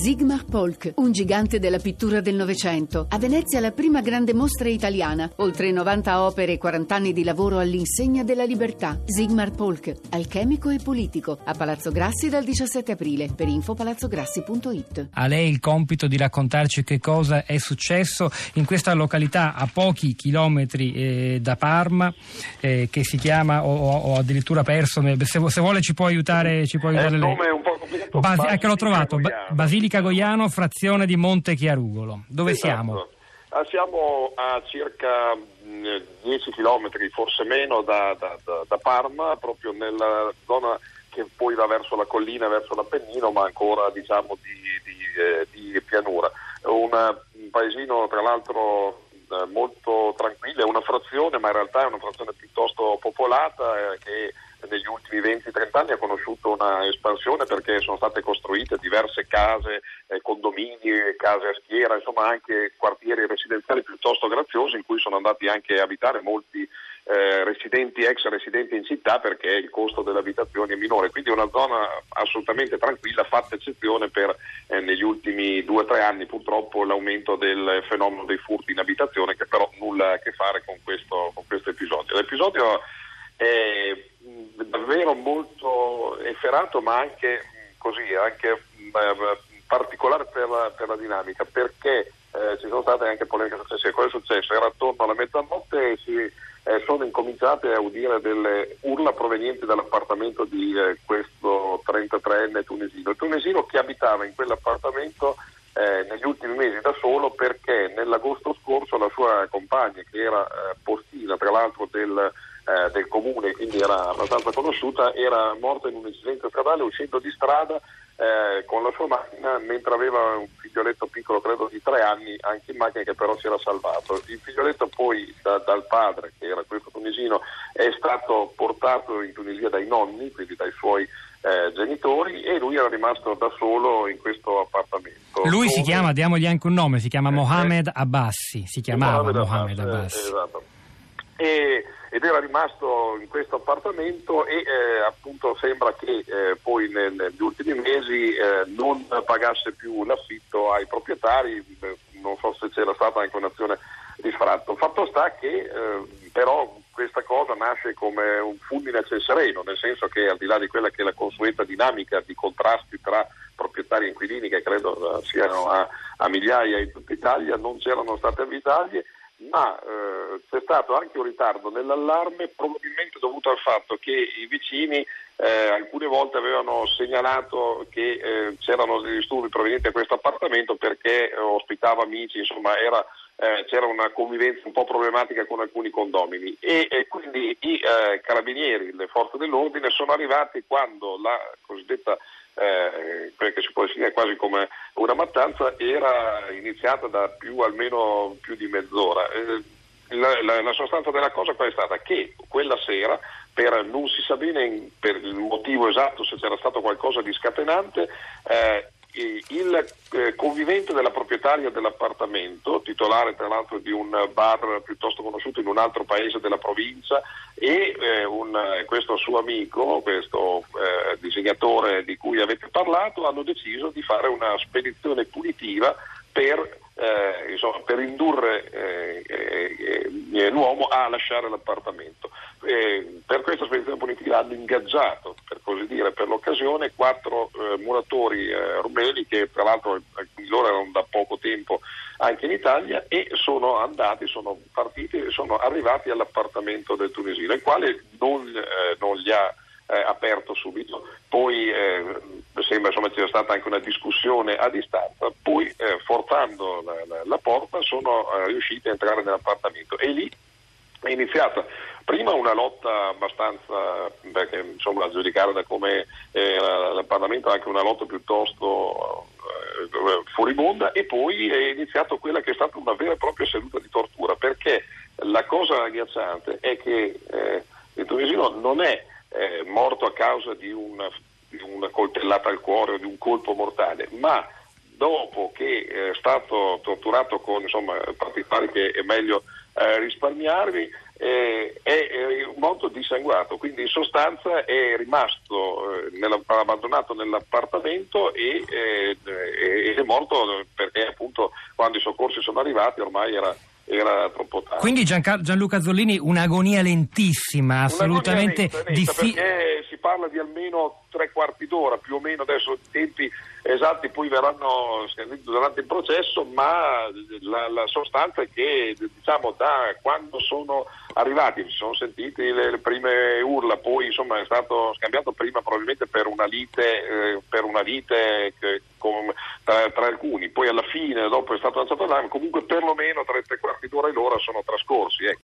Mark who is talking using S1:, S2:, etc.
S1: Sigmar Polk, un gigante della pittura del Novecento. A Venezia la prima grande mostra italiana. Oltre 90 opere e 40 anni di lavoro all'insegna della libertà. Sigmar Polk, alchemico e politico. A Palazzo Grassi dal 17 aprile. Per info palazzograssi.it.
S2: A lei il compito di raccontarci che cosa è successo in questa località a pochi chilometri eh, da Parma, eh, che si chiama, o, o addirittura perso, se, se, vuole ci può aiutare, ci può aiutare lei. Basi- ecco l'ho trovato, ba- Basilica Goiano, frazione di Monte Chiarugolo. Dove
S3: Esatto.
S2: siamo?
S3: Ah, siamo a circa mh, 10 km, forse meno, da, da- da- da Parma, proprio nella zona che poi va verso la collina, verso l'Appennino, ma ancora diciamo di, di, eh, di pianura. Un, un paesino tra l'altro eh, molto tranquillo, è una frazione, ma in realtà è una frazione piuttosto popolata eh, che negli ultimi 20-30 anni ha conosciuto una espansione perché sono state costruite diverse case, eh, condomini, case a schiera, insomma anche quartieri residenziali piuttosto graziosi in cui sono andati anche a abitare molti eh, residenti, ex residenti in città perché il costo delle abitazioni è minore, quindi è una zona assolutamente tranquilla, fatta eccezione per eh, negli ultimi due o tre anni purtroppo l'aumento del fenomeno dei furti in abitazione che però nulla a che fare con questo, con questo episodio. L'episodio è davvero molto efferato ma anche mh, così, anche mh, particolare per la, per la dinamica perché eh, ci sono state anche polemiche successive. Cosa è successo? Era attorno alla mezzanotte e si eh, sono incominciate a udire delle urla provenienti dall'appartamento di eh, questo 33enne tunisino. Il tunisino che abitava in quell'appartamento eh, negli ultimi mesi da solo perché nell'agosto scorso la sua compagna, che era eh, postina tra l'altro del, eh, del comune, quindi era abbastanza conosciuta, era morta in un incidente stradale uscendo di strada eh, con la sua macchina mentre aveva un figlioletto piccolo, credo di tre anni, anche in macchina che però si era salvato. Il figlioletto poi da- dal padre, che era questo tunisino, è stato portato in Tunisia dai nonni, quindi dai suoi eh, genitori, e lui era rimasto da solo in questo appartamento.
S2: Lui si
S3: Dove-
S2: chiama, diamogli anche un nome, si chiama
S3: Eh,
S2: Mohamed Abbassi, si chiamava
S3: Mohamed
S2: Mohamed
S3: Abbas, eh,
S2: Abbassi.
S3: esatto. E- ed era rimasto in questo appartamento e eh, appunto sembra che eh, poi nel- negli ultimi mesi eh, non pagasse più l'affitto ai proprietari, eh, non so se c'era stata anche un'azione di sfratto. Fatto sta che eh, però questa cosa nasce come un fulmine a ciel sereno, nel senso che al di là di quella che è la consueta dinamica di contrasti tra proprietari e inquilini che credo eh, siano a, a migliaia in tutta Italia, non c'erano state avvisaglie, ma c'è stato anche un ritardo nell'allarme probabilmente dovuto al fatto che i vicini eh, alcune volte avevano segnalato che eh, c'erano degli disturbi provenienti da questo appartamento perché eh, ospitava amici, insomma era, eh, c'era una convivenza un po' problematica con alcuni condomini e, e quindi i eh, carabinieri, le forze dell'ordine sono arrivati quando la cosiddetta eh, quella che si può definire quasi come una mattanza era iniziata da più almeno più di mezz'ora. La, la- la sostanza della cosa qual è stata? Che quella sera, per, non si sa bene per il motivo esatto se c'era stato qualcosa di scatenante, eh, il eh, convivente della proprietaria dell'appartamento, titolare tra l'altro di un bar piuttosto conosciuto in un altro paese della provincia, e eh, un- questo suo amico, questo eh, disegnatore di cui avete parlato, hanno deciso di fare una spedizione punitiva per, eh, insomma, per indurre eh, eh, eh, l'uomo a lasciare l'appartamento. Per questa spedizione punitiva hanno ingaggiato, per così dire, per l'occasione quattro eh, muratori rumeni che tra l'altro loro erano da poco tempo anche in Italia e sono andati, sono partiti e sono arrivati all'appartamento del tunisino, il quale non, non gli ha eh, aperto subito, poi eh, sembra insomma ci stata anche una discussione a distanza, poi eh, forzando la, la- la porta sono eh, riusciti a entrare nell'appartamento. E lì è iniziata prima una lotta abbastanza, perché insomma a giudicare da come era il Parlamento anche una lotta piuttosto eh, furibonda e poi è iniziata quella che è stata una vera e propria seduta di tortura perché la cosa agghiacciante è che eh, il tunisino non è eh, morto a causa di di una coltellata al cuore o di un colpo mortale, ma dopo che è stato torturato con insomma, particolari che è meglio eh, risparmiarvi, eh, è, è, molto dissanguato, quindi in sostanza è rimasto eh, nella, abbandonato nell'appartamento e, eh, è morto perché appunto quando i soccorsi sono arrivati ormai era era troppo tardi.
S2: Quindi Gianluca Zollini un'agonia lentissima, assolutamente difficile.
S3: Parla di almeno tre quarti d'ora, più o meno adesso i tempi esatti poi verranno scritti durante il processo, ma la, la, sostanza è che diciamo da quando sono arrivati, si sono sentite le, le, prime urla, poi insomma è stato scambiato prima probabilmente per una lite, eh, per una lite che, con, tra, tra, alcuni, poi alla fine dopo è stato lanciato l'allarme, comunque perlomeno tre, tre quarti d'ora e l'ora sono trascorsi. Ecco.